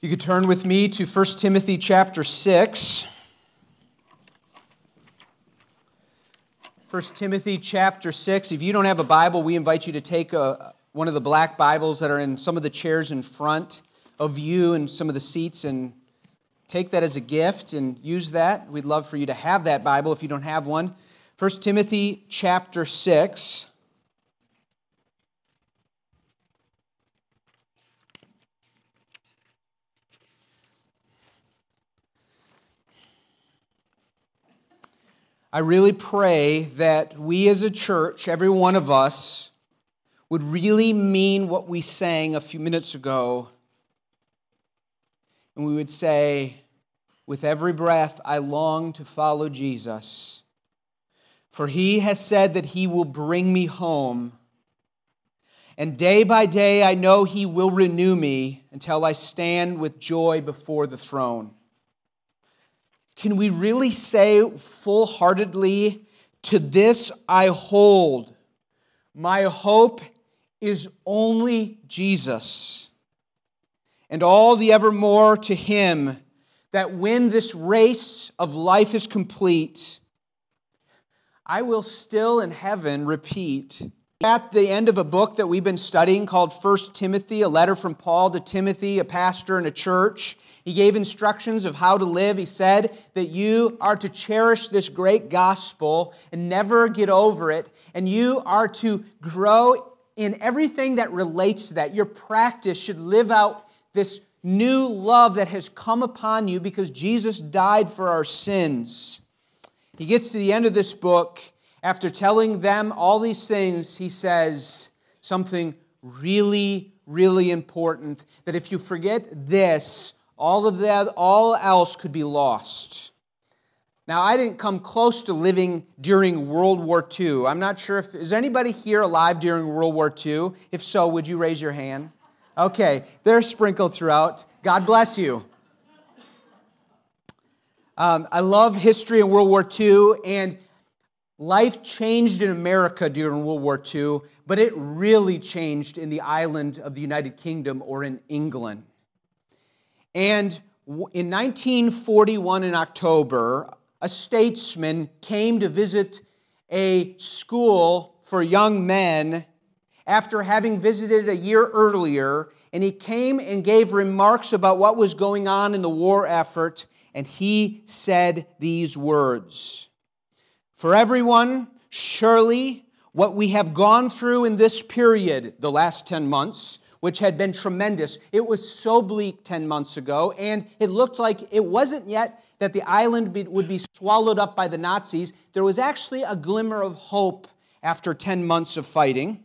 You could turn with me to 1 Timothy chapter 6. 1 Timothy chapter 6. If you don't have a Bible, we invite you to take a, one of the black Bibles that are in some of the chairs in front of you and some of the seats and take that as a gift and use that. We'd love for you to have that Bible if you don't have one. 1 Timothy chapter 6. I really pray that we as a church, every one of us, would really mean what we sang a few minutes ago. And we would say, with every breath, I long to follow Jesus. For he has said that he will bring me home. And day by day, I know he will renew me until I stand with joy before the throne. Can we really say full heartedly, To this I hold? My hope is only Jesus. And all the evermore to Him, that when this race of life is complete, I will still in heaven repeat. At the end of a book that we've been studying called First Timothy, a letter from Paul to Timothy, a pastor in a church, he gave instructions of how to live. He said that you are to cherish this great gospel and never get over it. And you are to grow in everything that relates to that. Your practice should live out this new love that has come upon you because Jesus died for our sins. He gets to the end of this book. After telling them all these things, he says something really, really important that if you forget this, all of that, all else could be lost. Now, I didn't come close to living during World War II. I'm not sure if, is anybody here alive during World War II? If so, would you raise your hand? Okay, they're sprinkled throughout. God bless you. Um, I love history and World War II, and life changed in America during World War II, but it really changed in the island of the United Kingdom or in England. And in 1941, in October, a statesman came to visit a school for young men after having visited a year earlier, and he came and gave remarks about what was going on in the war effort, and he said these words. For everyone, surely what we have gone through in this period, the last 10 months, which had been tremendous. It was so bleak 10 months ago, and it looked like it wasn't yet that the island would be swallowed up by the Nazis. There was actually a glimmer of hope after 10 months of fighting,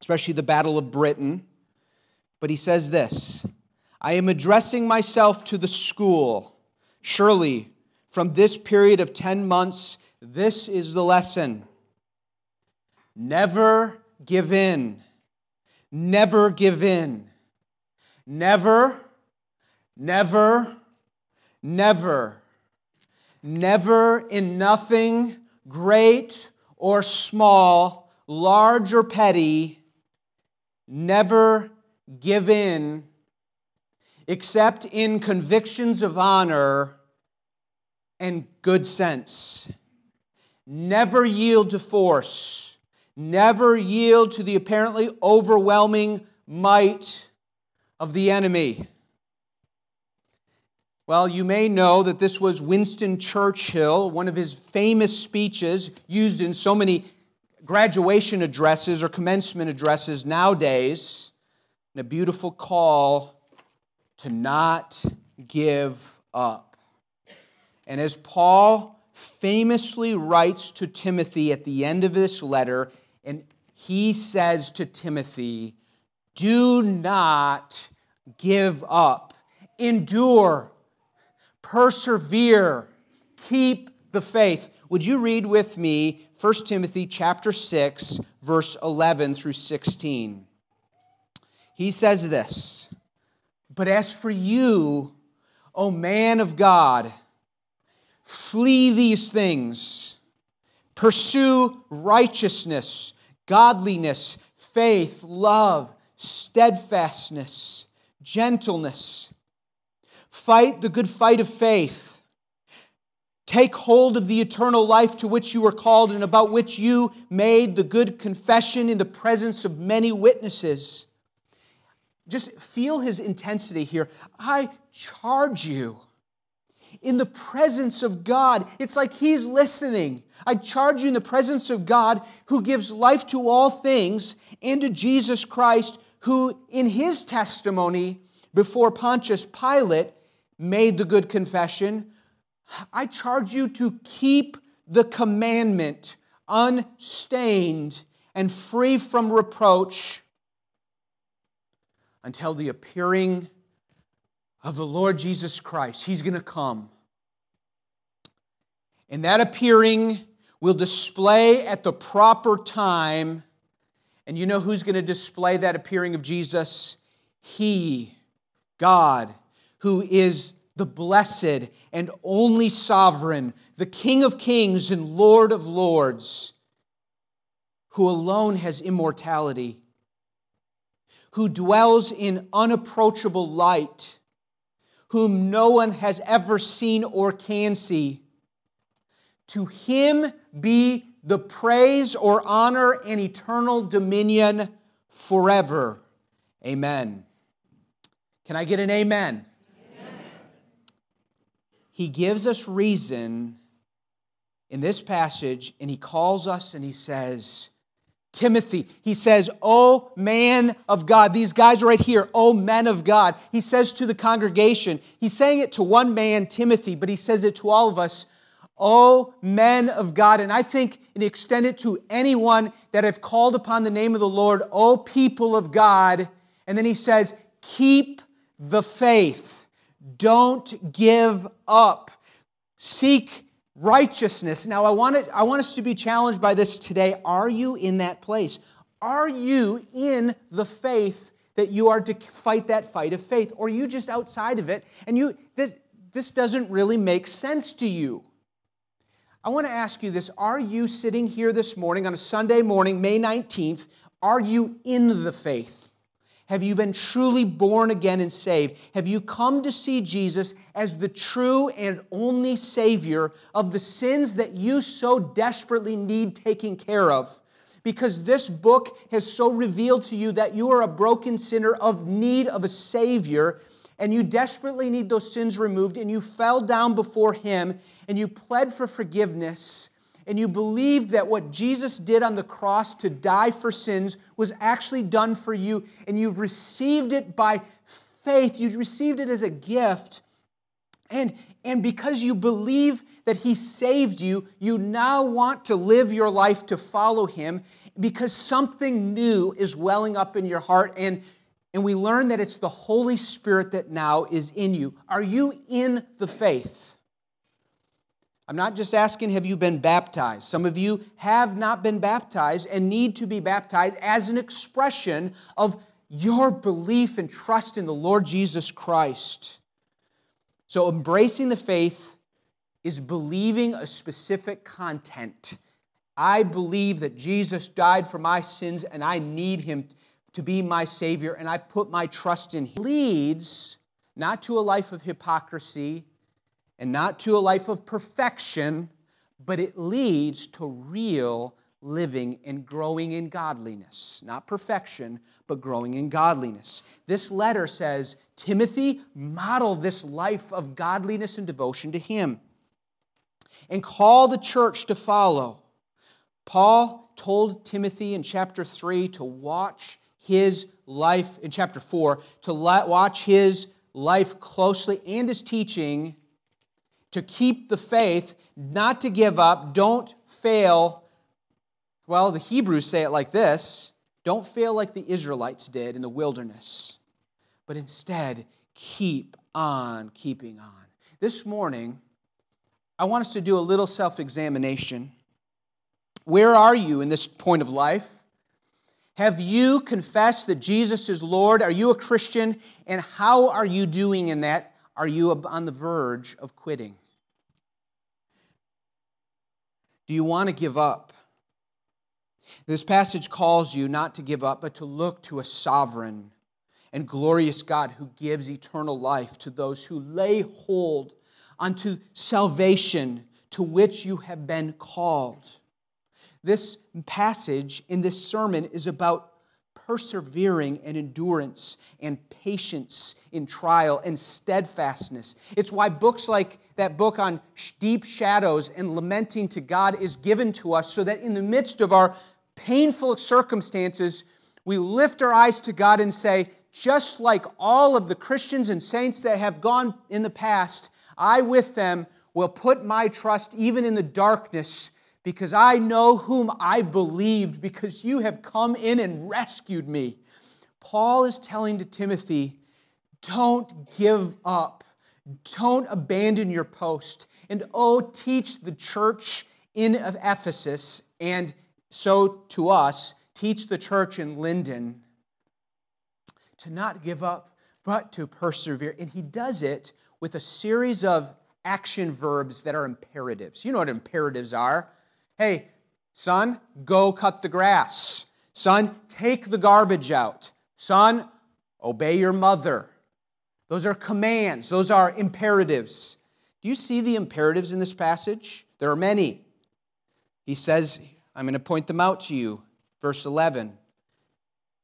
especially the Battle of Britain. But he says this I am addressing myself to the school. Surely, from this period of 10 months, this is the lesson. Never give in. Never give in. Never, never, never, never in nothing great or small, large or petty, never give in except in convictions of honor and good sense. Never yield to force Never yield to the apparently overwhelming might of the enemy. Well, you may know that this was Winston Churchill, one of his famous speeches used in so many graduation addresses or commencement addresses nowadays, and a beautiful call to not give up. And as Paul famously writes to Timothy at the end of this letter, he says to Timothy, Do not give up, endure, persevere, keep the faith. Would you read with me 1 Timothy chapter 6 verse 11 through 16? He says this, "But as for you, O man of God, flee these things. Pursue righteousness, godliness, faith, love, steadfastness, gentleness, Fight the good fight of faith. Take hold of the eternal life to which you were called and about which you made the good confession in the presence of many witnesses. Just feel his intensity here. I charge you in the presence of God. It's like he's listening. I charge you in the presence of God who gives life to all things and to Jesus Christ, who in his testimony before Pontius Pilate made the good confession. I charge you to keep the commandment unstained and free from reproach until the appearing of the Lord Jesus Christ. He's going to come. And that appearing will display at the proper time. And you know who's going to display that appearing of Jesus? He, God, who is the blessed and only sovereign, the King of kings and Lord of lords, who alone has immortality who dwells in unapproachable light, whom no one has ever seen or can see. To him be the praise or honor and eternal dominion forever. Amen. Can I get an amen? amen? He gives us reason in this passage, and he calls us and he says, Timothy. He says, Oh, man of God. These guys right here, oh, men of God. He says to the congregation, he's saying it to one man, Timothy, but he says it to all of us, Oh, men of God. And I think it to anyone that have called upon the name of the Lord, Oh, people of God. And then he says, Keep the faith. Don't give up. Seek righteousness. Now, I want, it, I want us to be challenged by this today. Are you in that place? Are you in the faith that you are to fight that fight of faith? Or you just outside of it and you, this, this doesn't really make sense to you? I want to ask you this Are you sitting here this morning on a Sunday morning, May 19th? Are you in the faith? Have you been truly born again and saved? Have you come to see Jesus as the true and only Savior of the sins that you so desperately need taking care of? Because this book has so revealed to you that you are a broken sinner of need of a Savior, and you desperately need those sins removed, and you fell down before Him, and you pled for forgiveness and you believed that what Jesus did on the cross to die for sins was actually done for you, and you've received it by faith, you received it as a gift, and, and because you believe that He saved you, you now want to live your life to follow Him because something new is welling up in your heart, and, and we learn that it's the Holy Spirit that now is in you. Are you in the faith? I'm not just asking, have you been baptized? Some of you have not been baptized and need to be baptized as an expression of your belief and trust in the Lord Jesus Christ. So, embracing the faith is believing a specific content. I believe that Jesus died for my sins and I need him to be my Savior, and I put my trust in him. Leads not to a life of hypocrisy and not to a life of perfection, but it leads to real living and growing in godliness. Not perfection, but growing in godliness. This letter says, Timothy, model this life of godliness and devotion to him and call the church to follow. Paul told Timothy in chapter 3 to watch his life, in chapter 4, to watch his life closely and his teaching to keep the faith, not to give up, don't fail. Well, the Hebrews say it like this don't fail like the Israelites did in the wilderness, but instead keep on keeping on. This morning, I want us to do a little self examination. Where are you in this point of life? Have you confessed that Jesus is Lord? Are you a Christian? And how are you doing in that? Are you on the verge of quitting? Do you want to give up? This passage calls you not to give up, but to look to a sovereign and glorious God who gives eternal life to those who lay hold unto salvation to which you have been called. This passage in this sermon is about persevering and endurance and patience in trial and steadfastness. It's why books like that book on deep shadows and lamenting to God is given to us so that in the midst of our painful circumstances, we lift our eyes to God and say, just like all of the Christians and saints that have gone in the past, I with them will put my trust even in the darkness because I know whom I believed, because you have come in and rescued me. Paul is telling to Timothy, don't give up. Don't abandon your post. And oh, teach the church in of Ephesus, and so to us, teach the church in Linden to not give up, but to persevere. And he does it with a series of action verbs that are imperatives. You know what imperatives are. Hey, son, go cut the grass. Son, take the garbage out. Son, obey your mother. Those are commands, those are imperatives. Do you see the imperatives in this passage? There are many. He says, I'm going to point them out to you. Verse 11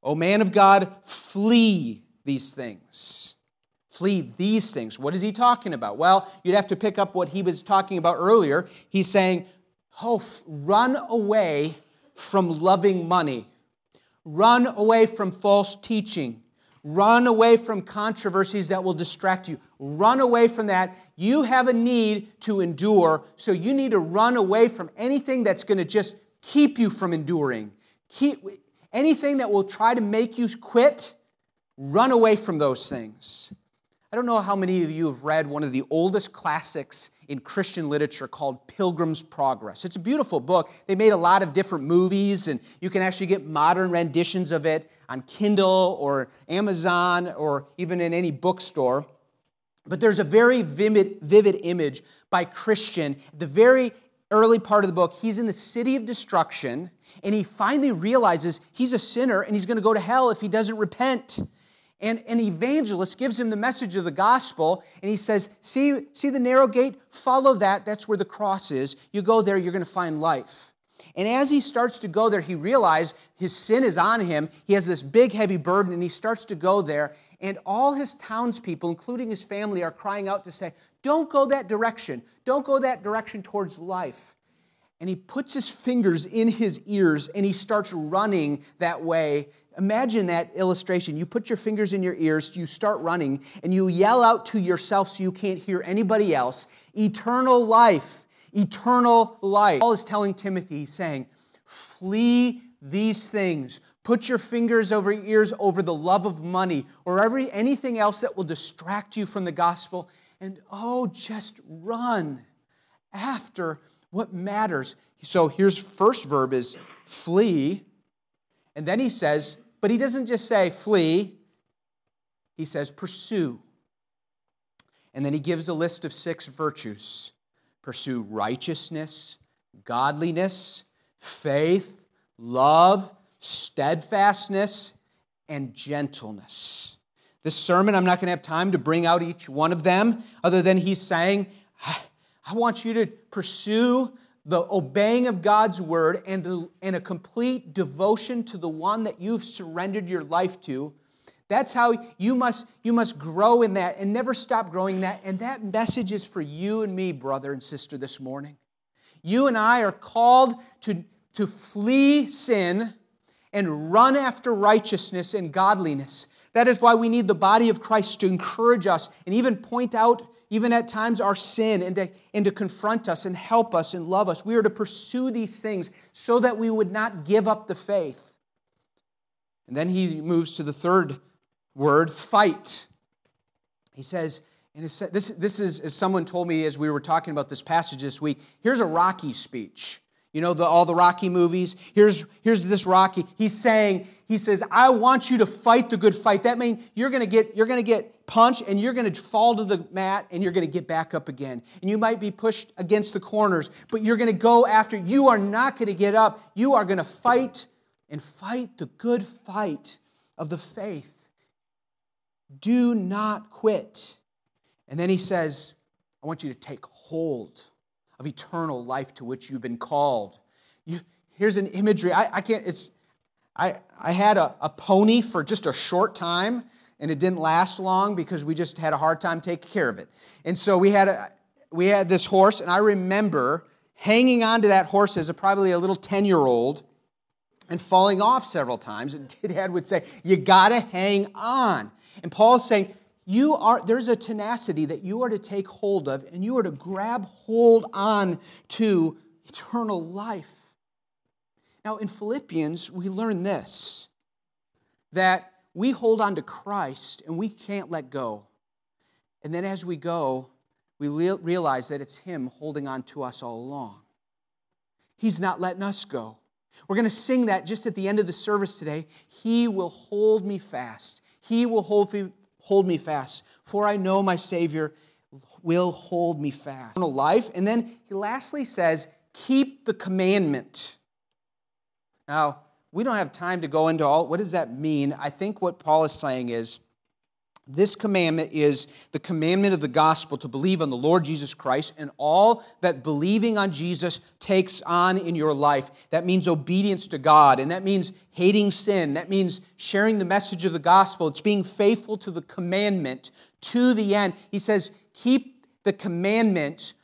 O man of God, flee these things. Flee these things. What is he talking about? Well, you'd have to pick up what he was talking about earlier. He's saying, Oh, run away from loving money. Run away from false teaching. Run away from controversies that will distract you. Run away from that. You have a need to endure, so you need to run away from anything that's going to just keep you from enduring. Keep, anything that will try to make you quit, run away from those things. I don't know how many of you have read one of the oldest classics in Christian literature called Pilgrim's Progress. It's a beautiful book. They made a lot of different movies, and you can actually get modern renditions of it on Kindle or Amazon or even in any bookstore. But there's a very vivid, vivid image by Christian. The very early part of the book, he's in the city of destruction, and he finally realizes he's a sinner and he's going to go to hell if he doesn't repent. And an evangelist gives him the message of the gospel, and he says, see, see the narrow gate? Follow that. That's where the cross is. You go there, you're going to find life. And as he starts to go there, he realizes his sin is on him. He has this big, heavy burden, and he starts to go there. And all his townspeople, including his family, are crying out to say, Don't go that direction. Don't go that direction towards life. And he puts his fingers in his ears and he starts running that way Imagine that illustration. You put your fingers in your ears, you start running, and you yell out to yourself so you can't hear anybody else eternal life, eternal life. Paul is telling Timothy, he's saying, flee these things. Put your fingers over your ears over the love of money or every, anything else that will distract you from the gospel. And oh, just run after what matters. So here's first verb is flee. And then he says, but he doesn't just say flee, he says pursue. And then he gives a list of six virtues pursue righteousness, godliness, faith, love, steadfastness, and gentleness. This sermon, I'm not going to have time to bring out each one of them, other than he's saying, I want you to pursue the obeying of God's word and, and a complete devotion to the one that you've surrendered your life to. That's how you must, you must grow in that and never stop growing that. And that message is for you and me, brother and sister, this morning. You and I are called to, to flee sin and run after righteousness and godliness. That is why we need the body of Christ to encourage us and even point out even at times our sin, and to, and to confront us and help us and love us. We are to pursue these things so that we would not give up the faith. And then he moves to the third word fight. He says, and this, this is, as someone told me as we were talking about this passage this week, here's a Rocky speech. You know, the, all the Rocky movies? Here's, here's this Rocky. He's saying, he says, I want you to fight the good fight. That means you're gonna get, you're gonna get punched and you're gonna fall to the mat and you're gonna get back up again. And you might be pushed against the corners, but you're gonna go after, you are not gonna get up. You are gonna fight and fight the good fight of the faith. Do not quit. And then he says, I want you to take hold of eternal life to which you've been called. You, here's an imagery. I, I can't, it's, I, I had a, a pony for just a short time, and it didn't last long because we just had a hard time taking care of it. And so we had, a, we had this horse, and I remember hanging on to that horse as a, probably a little 10 year old and falling off several times. And Dad would say, You got to hang on. And Paul's saying, you are there's a tenacity that you are to take hold of and you are to grab hold on to eternal life now in philippians we learn this that we hold on to christ and we can't let go and then as we go we realize that it's him holding on to us all along he's not letting us go we're going to sing that just at the end of the service today he will hold me fast he will hold me, hold me fast, for I know my Savior will hold me fast. Life. And then he lastly says, keep the commandment. Now, we don't have time to go into all, what does that mean? I think what Paul is saying is, this commandment is the commandment of the gospel to believe on the Lord Jesus Christ and all that believing on Jesus takes on in your life. That means obedience to God, and that means hating sin. That means sharing the message of the gospel. It's being faithful to the commandment to the end. He says, Keep the commandment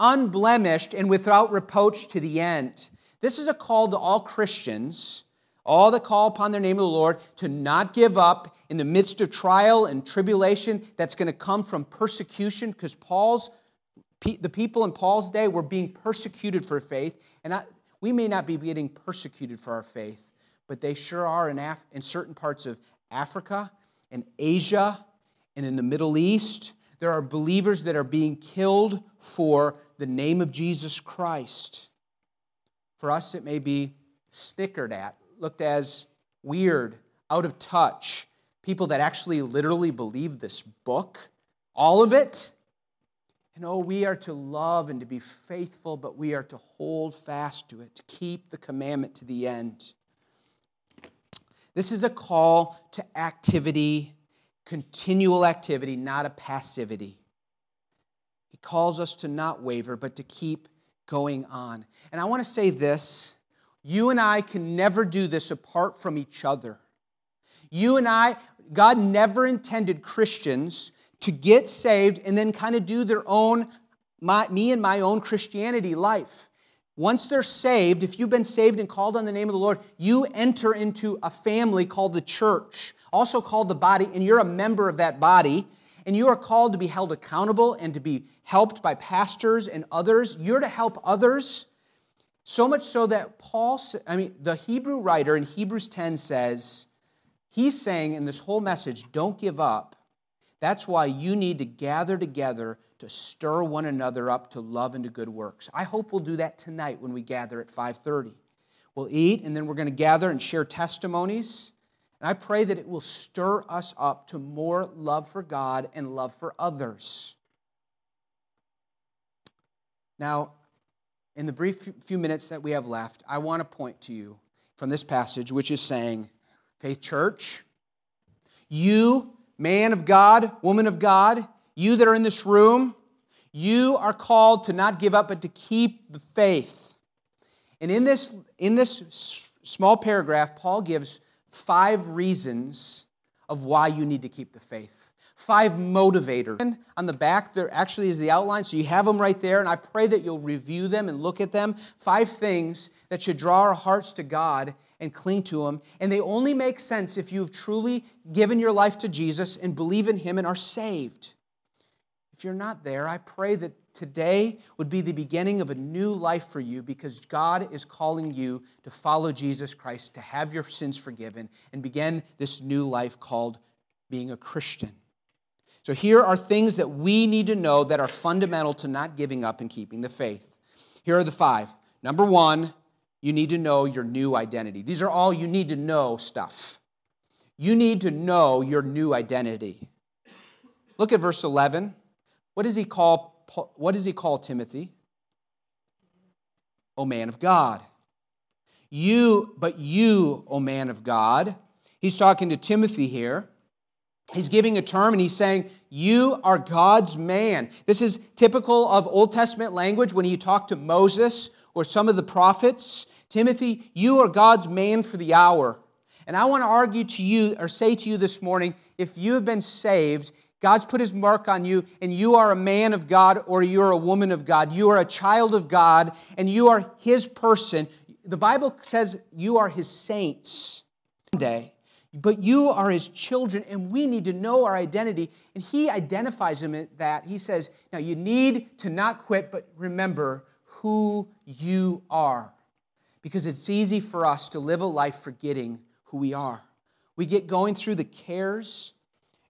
unblemished and without reproach to the end. This is a call to all Christians all that call upon their name of the Lord, to not give up in the midst of trial and tribulation that's going to come from persecution, because Paul's the people in Paul's day were being persecuted for faith, and I, we may not be getting persecuted for our faith, but they sure are in, Af- in certain parts of Africa and Asia and in the Middle East. There are believers that are being killed for the name of Jesus Christ. For us, it may be snickered at looked as weird, out of touch, people that actually literally believe this book, all of it. And oh, we are to love and to be faithful, but we are to hold fast to it, to keep the commandment to the end. This is a call to activity, continual activity, not a passivity. He calls us to not waver, but to keep going on. And I want to say this you and I can never do this apart from each other. You and I, God never intended Christians to get saved and then kind of do their own, my, me and my own Christianity life. Once they're saved, if you've been saved and called on the name of the Lord, you enter into a family called the church, also called the body, and you're a member of that body. And you are called to be held accountable and to be helped by pastors and others. You're to help others so much so that Paul, I mean, the Hebrew writer in Hebrews 10 says, he's saying in this whole message, don't give up. That's why you need to gather together to stir one another up to love and to good works. I hope we'll do that tonight when we gather at 5:30. We'll eat and then we're going to gather and share testimonies. And I pray that it will stir us up to more love for God and love for others. Now, in the brief few minutes that we have left, I want to point to you from this passage, which is saying, Faith Church, you, man of God, woman of God, you that are in this room, you are called to not give up, but to keep the faith. And in this, in this small paragraph, Paul gives five reasons of why you need to keep the faith five motivators. On the back, there actually is the outline, so you have them right there, and I pray that you'll review them and look at them. Five things that should draw our hearts to God and cling to Him. And they only make sense if you've truly given your life to Jesus and believe in Him and are saved. If you're not there, I pray that today would be the beginning of a new life for you because God is calling you to follow Jesus Christ, to have your sins forgiven, and begin this new life called being a Christian. So here are things that we need to know that are fundamental to not giving up and keeping the faith. Here are the five. Number one, you need to know your new identity. These are all you need to know stuff. You need to know your new identity. Look at verse 11. What does he call, what does he call Timothy? O man of God. You, but you, O man of God. He's talking to Timothy here. He's giving a term and he's saying, You are God's man. This is typical of Old Testament language when you talk to Moses or some of the prophets. Timothy, you are God's man for the hour. And I want to argue to you or say to you this morning if you have been saved, God's put his mark on you, and you are a man of God or you're a woman of God. You are a child of God, and you are his person. The Bible says you are his saints. Day but you are his children, and we need to know our identity. And he identifies him at that. He says, Now you need to not quit, but remember who you are. Because it's easy for us to live a life forgetting who we are. We get going through the cares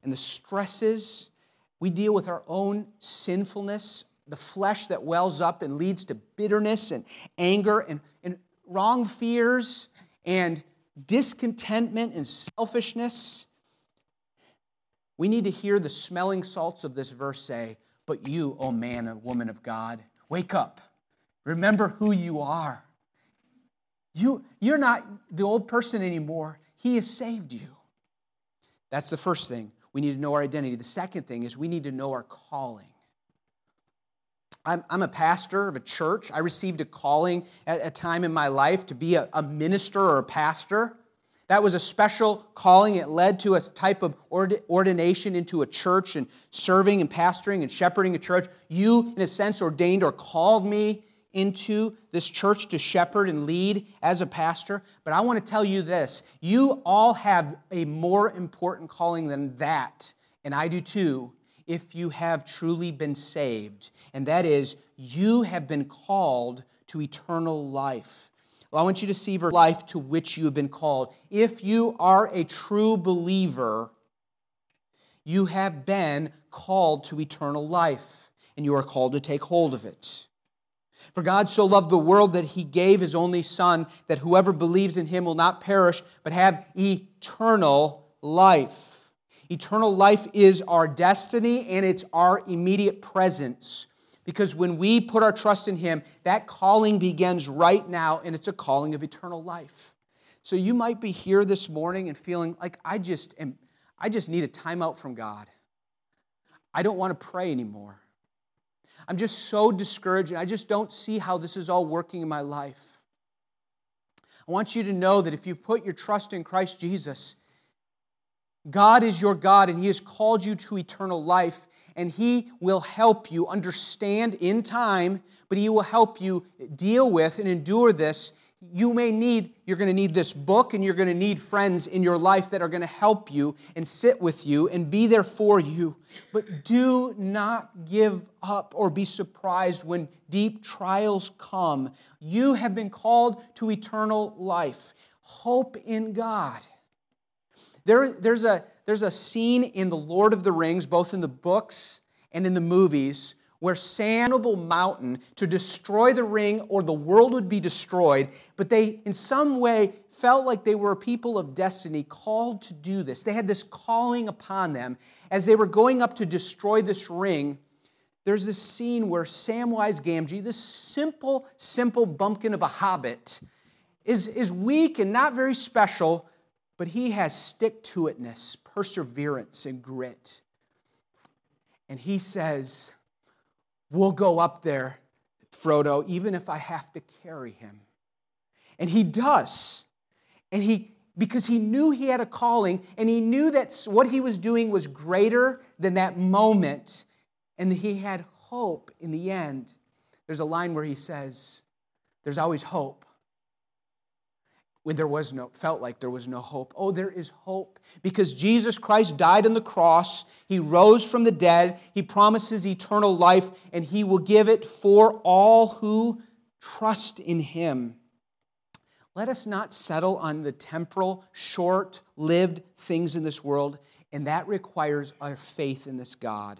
and the stresses. We deal with our own sinfulness, the flesh that wells up and leads to bitterness and anger and, and wrong fears and discontentment and selfishness, we need to hear the smelling salts of this verse say, But you, O oh man and woman of God, wake up. Remember who you are. You, you're not the old person anymore. He has saved you. That's the first thing. We need to know our identity. The second thing is we need to know our calling. I'm, I'm a pastor of a church. I received a calling at a time in my life to be a, a minister or a pastor. That was a special calling. It led to a type of ordination into a church and serving and pastoring and shepherding a church. You, in a sense, ordained or called me into this church to shepherd and lead as a pastor. But I want to tell you this you all have a more important calling than that, and I do too if you have truly been saved, and that is, you have been called to eternal life. Well, I want you to see verse life to which you have been called. If you are a true believer, you have been called to eternal life, and you are called to take hold of it. For God so loved the world that he gave his only Son, that whoever believes in him will not perish, but have eternal life. Eternal life is our destiny and it's our immediate presence. Because when we put our trust in Him, that calling begins right now, and it's a calling of eternal life. So you might be here this morning and feeling like I just am, I just need a timeout from God. I don't want to pray anymore. I'm just so discouraged, and I just don't see how this is all working in my life. I want you to know that if you put your trust in Christ Jesus, God is your God, and He has called you to eternal life, and He will help you understand in time, but He will help you deal with and endure this. You may need, you're going to need this book, and you're going to need friends in your life that are going to help you and sit with you and be there for you. But do not give up or be surprised when deep trials come. You have been called to eternal life. Hope in God. There, there's, a, there's a scene in The Lord of the Rings, both in the books and in the movies, where Cannibal Mountain to destroy the ring or the world would be destroyed, but they, in some way, felt like they were a people of destiny called to do this. They had this calling upon them as they were going up to destroy this ring. There's this scene where Samwise Gamgee, this simple, simple bumpkin of a hobbit, is, is weak and not very special, but he has stick to itness, perseverance, and grit. And he says, We'll go up there, Frodo, even if I have to carry him. And he does. And he, because he knew he had a calling and he knew that what he was doing was greater than that moment and that he had hope in the end. There's a line where he says, There's always hope when there was no felt like there was no hope. Oh there is hope. Because jesus christ died on the cross he rose from the dead he promises eternal life and he will give it for all who trust in him. Let us not settle on the temporal short-lived things in this world and that requires our faith in this god.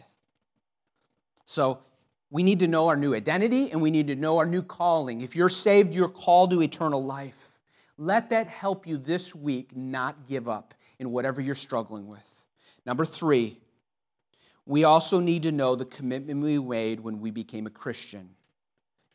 So we need to know our new identity and we need to know our new calling. If you're saved you're called to eternal life let that help you this week not give up in whatever you're struggling with. Number three, we also need to know the commitment we made when we became a Christian,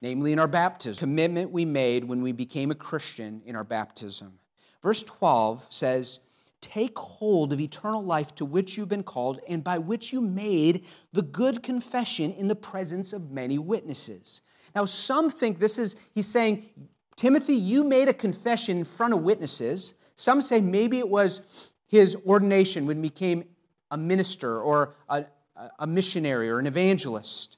namely in our baptism. Commitment we made when we became a Christian in our baptism. Verse 12 says, take hold of eternal life to which you've been called and by which you made the good confession in the presence of many witnesses. Now, some think this is, he's saying, Timothy, you made a confession in front of witnesses. Some say maybe it was his ordination when he became a minister or a, a missionary or an evangelist.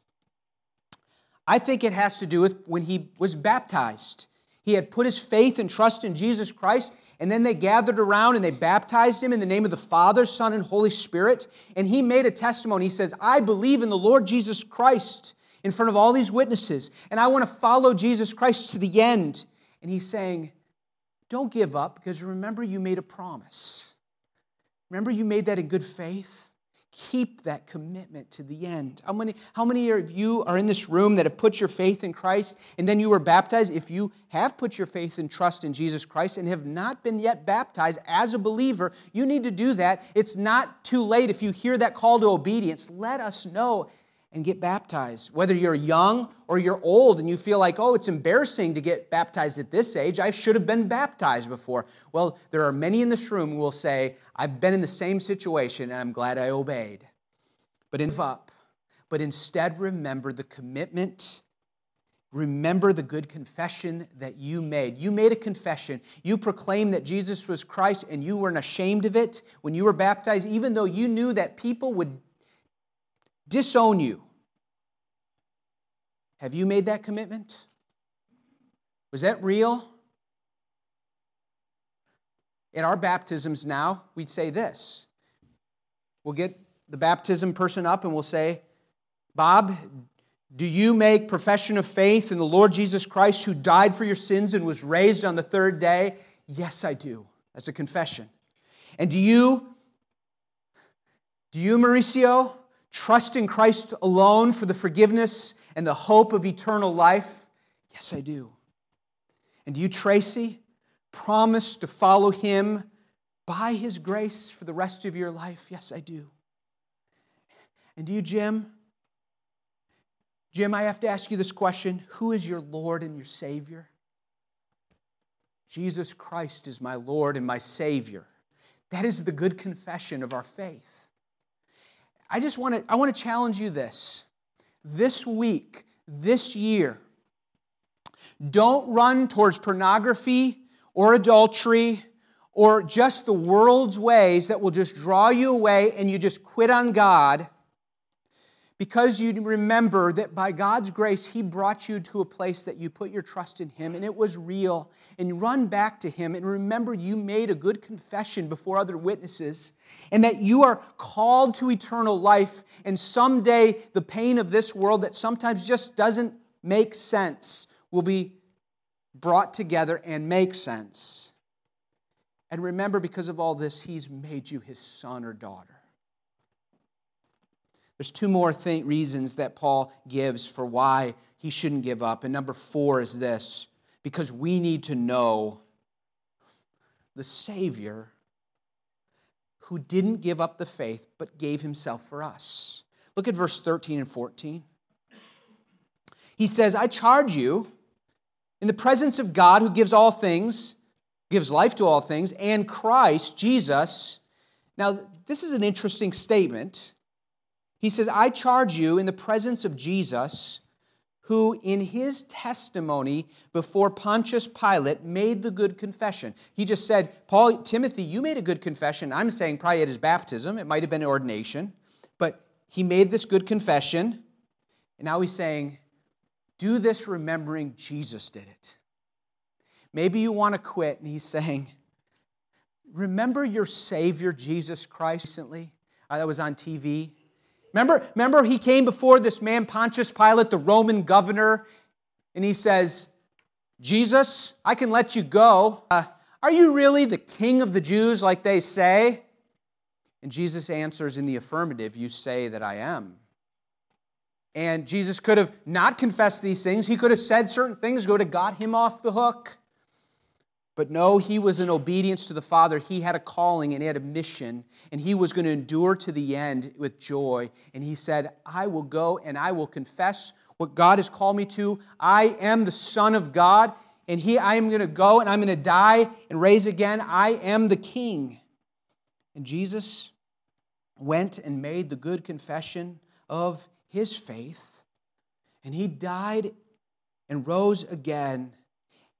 I think it has to do with when he was baptized. He had put his faith and trust in Jesus Christ, and then they gathered around and they baptized him in the name of the Father, Son, and Holy Spirit. And he made a testimony. He says, I believe in the Lord Jesus Christ in front of all these witnesses, and I want to follow Jesus Christ to the end. And he's saying, Don't give up because remember you made a promise. Remember you made that in good faith? keep that commitment to the end. How many, how many of you are in this room that have put your faith in Christ and then you were baptized? If you have put your faith and trust in Jesus Christ and have not been yet baptized as a believer, you need to do that. It's not too late if you hear that call to obedience. Let us know and get baptized. Whether you're young or you're old and you feel like, oh, it's embarrassing to get baptized at this age, I should have been baptized before. Well, there are many in this room who will say, I've been in the same situation and I'm glad I obeyed. But in up, but instead remember the commitment. Remember the good confession that you made. You made a confession. You proclaimed that Jesus was Christ and you weren't ashamed of it when you were baptized, even though you knew that people would disown you. Have you made that commitment? Was that real? In our baptisms now, we'd say this. We'll get the baptism person up and we'll say, Bob, do you make profession of faith in the Lord Jesus Christ who died for your sins and was raised on the third day? Yes, I do. That's a confession. And do you, do you, Mauricio, trust in Christ alone for the forgiveness and the hope of eternal life? Yes, I do. And do you, Tracy, promise to follow him by his grace for the rest of your life? Yes, I do. And do you, Jim? Jim, I have to ask you this question Who is your Lord and your Savior? Jesus Christ is my Lord and my Savior. That is the good confession of our faith. I just want to I want to challenge you this. This week, this year, don't run towards pornography or adultery or just the world's ways that will just draw you away and you just quit on God because you remember that by God's grace, He brought you to a place that you put your trust in Him and it was real. And run back to Him and remember you made a good confession before other witnesses and that you are called to eternal life. And someday, the pain of this world that sometimes just doesn't make sense will be brought together and make sense. And remember, because of all this, He's made you His son or daughter. There's two more th- reasons that Paul gives for why he shouldn't give up. And number four is this because we need to know the Savior who didn't give up the faith but gave himself for us. Look at verse 13 and 14. He says, I charge you in the presence of God who gives all things, gives life to all things, and Christ, Jesus. Now, this is an interesting statement. He says, I charge you in the presence of Jesus who in his testimony before Pontius Pilate made the good confession. He just said, Paul, Timothy, you made a good confession. I'm saying probably at his baptism, it might have been ordination, but he made this good confession. And now he's saying, do this remembering Jesus did it. Maybe you want to quit, and he's saying, remember your Savior, Jesus Christ, recently? Uh, that was on TV. Remember, remember he came before this man, Pontius Pilate, the Roman governor, and he says, Jesus, I can let you go. Uh, are you really the king of the Jews like they say? And Jesus answers in the affirmative, You say that I am. And Jesus could have not confessed these things. He could have said certain things, go to got him off the hook. But no, he was in obedience to the Father. He had a calling and he had a mission, and he was going to endure to the end with joy. And he said, I will go and I will confess what God has called me to. I am the Son of God, and he, I am going to go and I'm going to die and raise again. I am the King. And Jesus went and made the good confession of his faith, and he died and rose again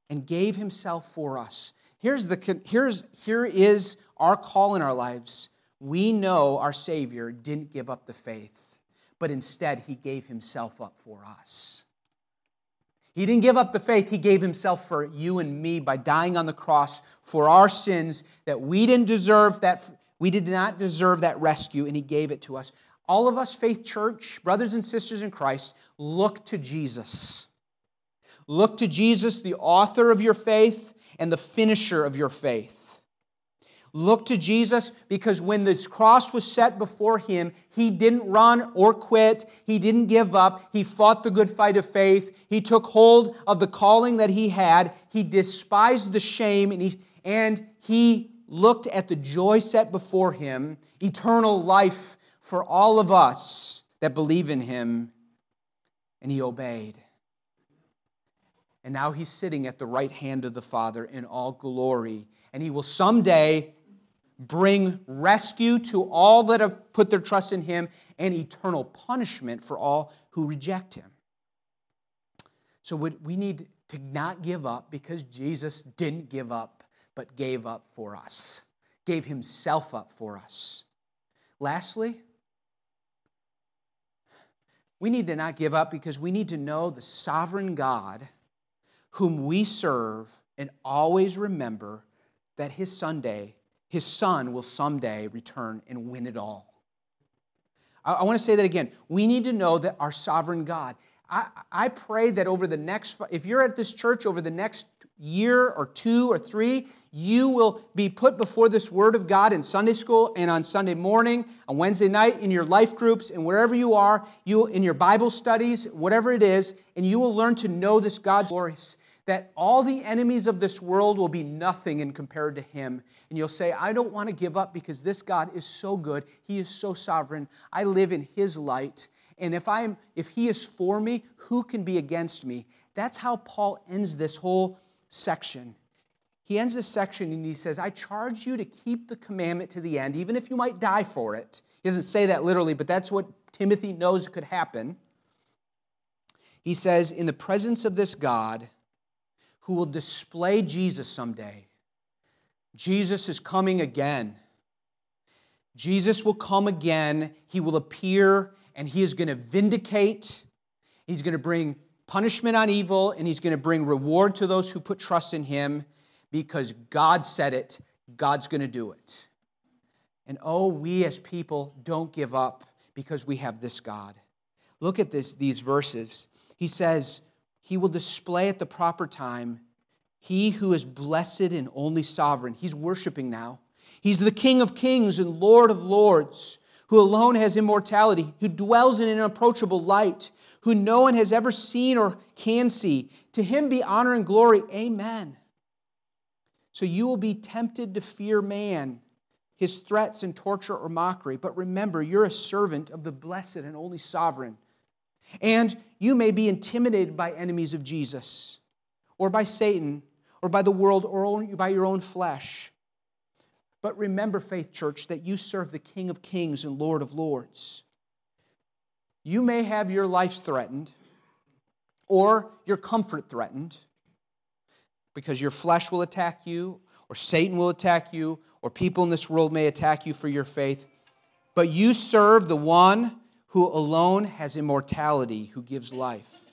and gave himself for us. Here's the here's here is our call in our lives. We know our Savior didn't give up the faith, but instead he gave himself up for us. He didn't give up the faith, he gave himself for you and me by dying on the cross for our sins that we didn't deserve that we did not deserve that rescue and he gave it to us. All of us faith church, brothers and sisters in Christ, look to Jesus. Look to Jesus, the author of your faith and the finisher of your faith. Look to Jesus because when this cross was set before him, he didn't run or quit. He didn't give up. He fought the good fight of faith. He took hold of the calling that he had. He despised the shame and he, and he looked at the joy set before him, eternal life for all of us that believe in him, and he obeyed. And now he's sitting at the right hand of the Father in all glory. And he will someday bring rescue to all that have put their trust in him and eternal punishment for all who reject him. So we need to not give up because Jesus didn't give up, but gave up for us, gave himself up for us. Lastly, we need to not give up because we need to know the sovereign God whom we serve and always remember that his Sunday his son will someday return and win it all. I, I want to say that again. We need to know that our sovereign God, I, I pray that over the next, if you're at this church over the next year or two or three, you will be put before this Word of God in Sunday school and on Sunday morning, on Wednesday night, in your life groups, and wherever you are, you in your Bible studies, whatever it is, and you will learn to know this God's glories that all the enemies of this world will be nothing in compared to him. And you'll say, I don't want to give up because this God is so good. He is so sovereign. I live in his light. And if I'm if he is for me, who can be against me? That's how Paul ends this whole section. He ends this section and he says, I charge you to keep the commandment to the end, even if you might die for it. He doesn't say that literally, but that's what Timothy knows could happen. He says, In the presence of this God, who will display Jesus someday. Jesus is coming again. Jesus will come again. He will appear and he is going to vindicate. He's going to bring punishment on evil and he's going to bring reward to those who put trust in him because God said it. God's going to do it. And oh, we as people don't give up because we have this God. Look at this, these verses. He says, he will display at the proper time he who is blessed and only sovereign. He's worshiping now. He's the King of kings and Lord of lords, who alone has immortality, who dwells in an unapproachable light, who no one has ever seen or can see. To him be honor and glory. Amen. So you will be tempted to fear man, his threats and torture or mockery. But remember, you're a servant of the blessed and only sovereign. And you may be intimidated by enemies of Jesus or by Satan or by the world or by your own flesh. But remember, Faith Church, that you serve the King of Kings and Lord of Lords. You may have your life threatened or your comfort threatened because your flesh will attack you, or Satan will attack you, or people in this world may attack you for your faith. But you serve the one who alone has immortality, who gives life.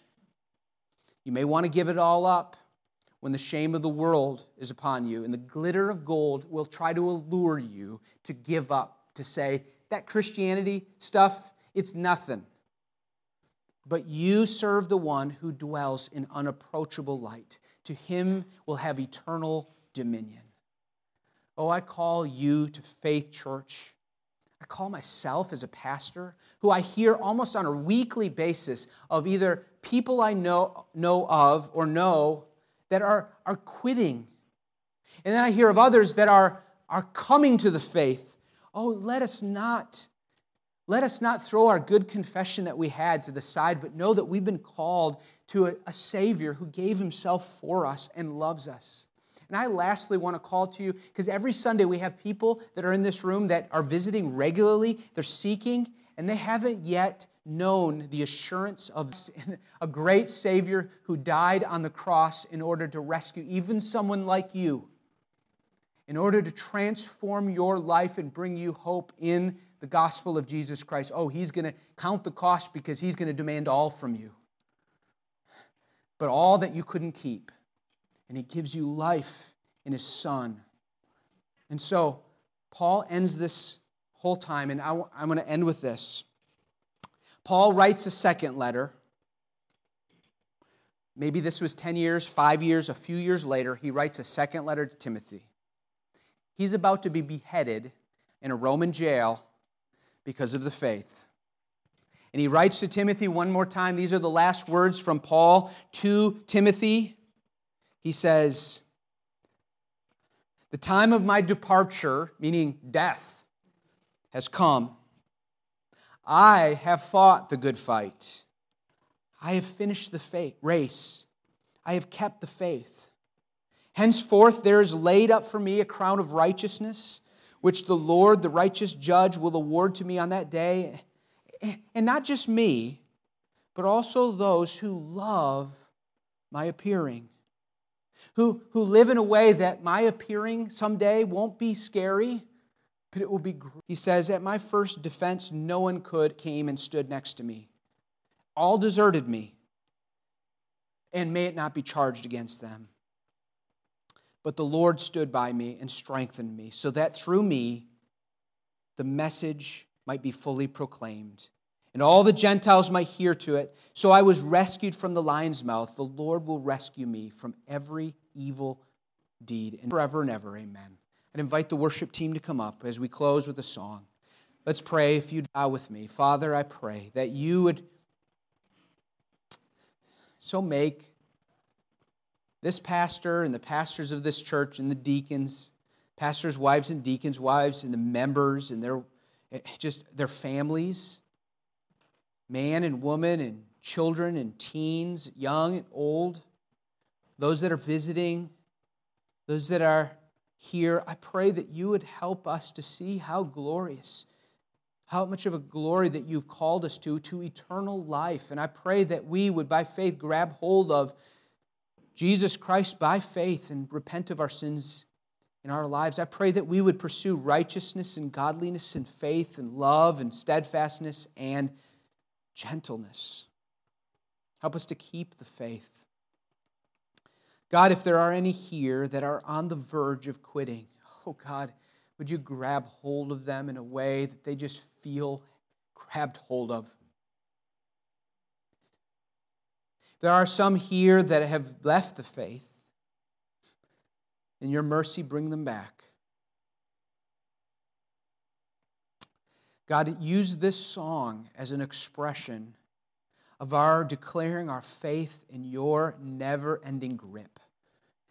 You may want to give it all up when the shame of the world is upon you and the glitter of gold will try to allure you to give up, to say, that Christianity stuff, it's nothing. But you serve the one who dwells in unapproachable light. To him will have eternal dominion. Oh, I call you to Faith Church I call myself as a pastor who I hear almost on a weekly basis of either people I know, know of or know that are, are quitting. And then I hear of others that are, are coming to the faith. Oh, let us not. Let us not throw our good confession that we had to the side, but know that we've been called to a, a Savior who gave Himself for us and loves us. And I lastly want to call to you because every Sunday we have people that are in this room that are visiting regularly, they're seeking, and they haven't yet known the assurance of a great Savior who died on the cross in order to rescue even someone like you, in order to transform your life and bring you hope in the gospel of Jesus Christ. Oh, He's going to count the cost because He's going to demand all from you, but all that you couldn't keep. And He gives you life in His Son. And so, Paul ends this whole time, and I, am going to end with this. Paul writes a second letter. Maybe this was 10 years, five years, a few years later. He writes a second letter to Timothy. He's about to be beheaded in a Roman jail because of the faith. And he writes to Timothy one more time. These are the last words from Paul to Timothy. He says, The time of my departure, meaning death, has come. I have fought the good fight. I have finished the faith, race. I have kept the faith. Henceforth, there is laid up for me a crown of righteousness, which the Lord, the righteous judge, will award to me on that day. And not just me, but also those who love my appearing, who, who live in a way that my appearing someday won't be scary, but it will be. Great. He says, At my first defense, no one could came and stood next to me. All deserted me, and may it not be charged against them. But the Lord stood by me and strengthened me, so that through me the message might be fully proclaimed, and all the Gentiles might hear to it. So I was rescued from the lion's mouth. The Lord will rescue me from every evil deed, and forever and ever. Amen. I'd invite the worship team to come up as we close with a song. Let's pray if you bow with me. Father, I pray that you would so make this pastor and the pastors of this church and the deacons, pastors' wives and deacons' wives and the members and their eh, just their families, man and woman and children and teens, young and old, those that are visiting, those that are here, I pray that you would help us to see how glorious, how much of a glory that you've called us to, to eternal life. And I pray that we would, by faith, grab hold of Jesus Christ by faith and repent of our sins in our lives. I pray that we would pursue righteousness and godliness and faith and love and steadfastness and gentleness. Help us to keep the faith. God, if there are any here that are on the verge of quitting, oh God, would you grab hold of them in a way that they just feel grabbed hold of? There are some here that have left the faith. In your mercy, bring them back. God, use this song as an expression of our declaring our faith in your never ending grip.